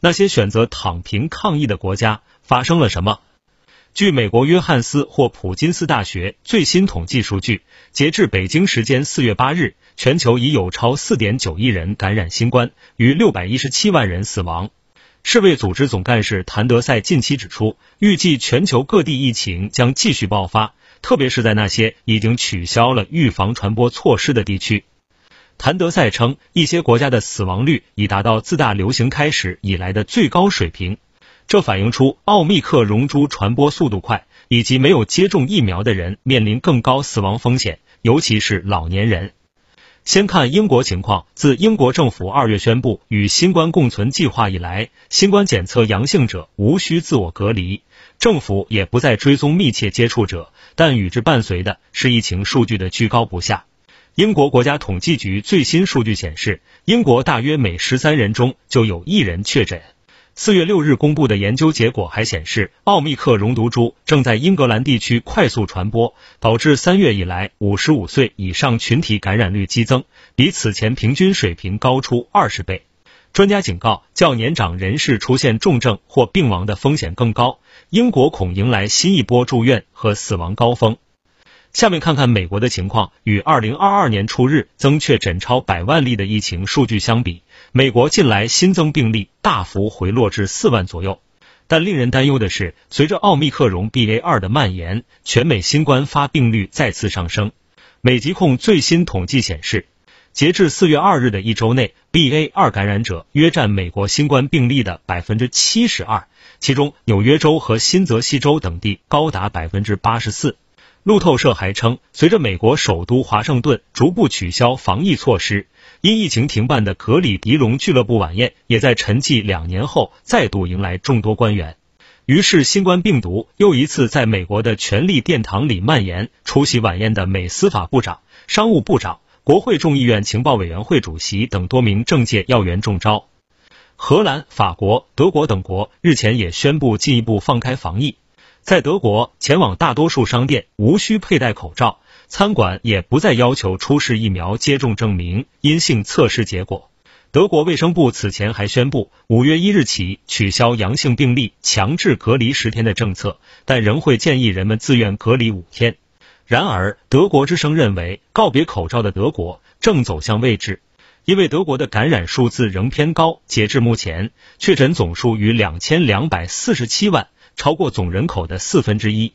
那些选择躺平抗议的国家发生了什么？据美国约翰斯或普金斯大学最新统计数据，截至北京时间四月八日，全球已有超四点九亿人感染新冠，逾六百一十七万人死亡。世卫组织总干事谭德赛近期指出，预计全球各地疫情将继续爆发，特别是在那些已经取消了预防传播措施的地区。谭德赛称，一些国家的死亡率已达到自大流行开始以来的最高水平。这反映出奥密克戎株传播速度快，以及没有接种疫苗的人面临更高死亡风险，尤其是老年人。先看英国情况，自英国政府二月宣布与新冠共存计划以来，新冠检测阳性者无需自我隔离，政府也不再追踪密切接触者，但与之伴随的是疫情数据的居高不下。英国国家统计局最新数据显示，英国大约每十三人中就有一人确诊。四月六日公布的研究结果还显示，奥密克戎毒株正在英格兰地区快速传播，导致三月以来五十五岁以上群体感染率激增，比此前平均水平高出二十倍。专家警告，较年长人士出现重症或病亡的风险更高，英国恐迎来新一波住院和死亡高峰。下面看看美国的情况，与二零二二年初日增确诊超百万例的疫情数据相比，美国近来新增病例大幅回落至四万左右。但令人担忧的是，随着奥密克戎 BA 二的蔓延，全美新冠发病率再次上升。美疾控最新统计显示，截至四月二日的一周内，BA 二感染者约占美国新冠病例的百分之七十二，其中纽约州和新泽西州等地高达百分之八十四。路透社还称，随着美国首都华盛顿逐步取消防疫措施，因疫情停办的格里迪龙俱乐部晚宴也在沉寂两年后再度迎来众多官员。于是，新冠病毒又一次在美国的权力殿堂里蔓延。出席晚宴的美司法部长、商务部长、国会众议院情报委员会主席等多名政界要员中招。荷兰、法国、德国等国日前也宣布进一步放开防疫。在德国，前往大多数商店无需佩戴口罩，餐馆也不再要求出示疫苗接种证明、阴性测试结果。德国卫生部此前还宣布，五月一日起取消阳性病例强制隔离十天的政策，但仍会建议人们自愿隔离五天。然而，德国之声认为，告别口罩的德国正走向未知，因为德国的感染数字仍偏高，截至目前，确诊总数逾两千两百四十七万。超过总人口的四分之一，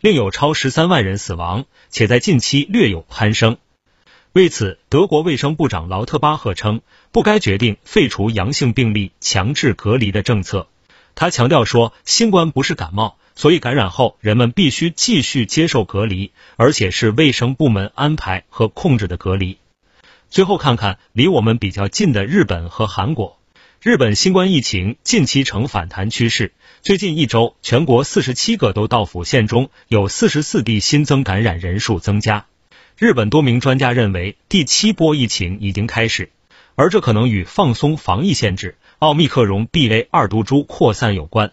另有超十三万人死亡，且在近期略有攀升。为此，德国卫生部长劳特巴赫称，不该决定废除阳性病例强制隔离的政策。他强调说，新冠不是感冒，所以感染后人们必须继续接受隔离，而且是卫生部门安排和控制的隔离。最后看看离我们比较近的日本和韩国。日本新冠疫情近期呈反弹趋势，最近一周，全国四十七个都道府县中有四十四地新增感染人数增加。日本多名专家认为，第七波疫情已经开始，而这可能与放松防疫限制、奥密克戎 BA 二毒株扩散有关。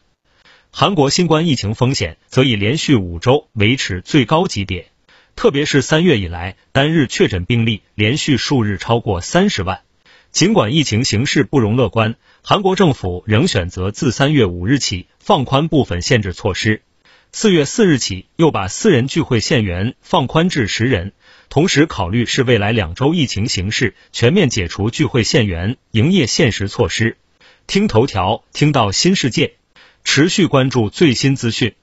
韩国新冠疫情风险则已连续五周维持最高级别，特别是三月以来，单日确诊病例连续数日超过三十万。尽管疫情形势不容乐观，韩国政府仍选择自三月五日起放宽部分限制措施。四月四日起，又把私人聚会限员放宽至十人，同时考虑是未来两周疫情形势，全面解除聚会限员、营业限时措施。听头条，听到新世界，持续关注最新资讯。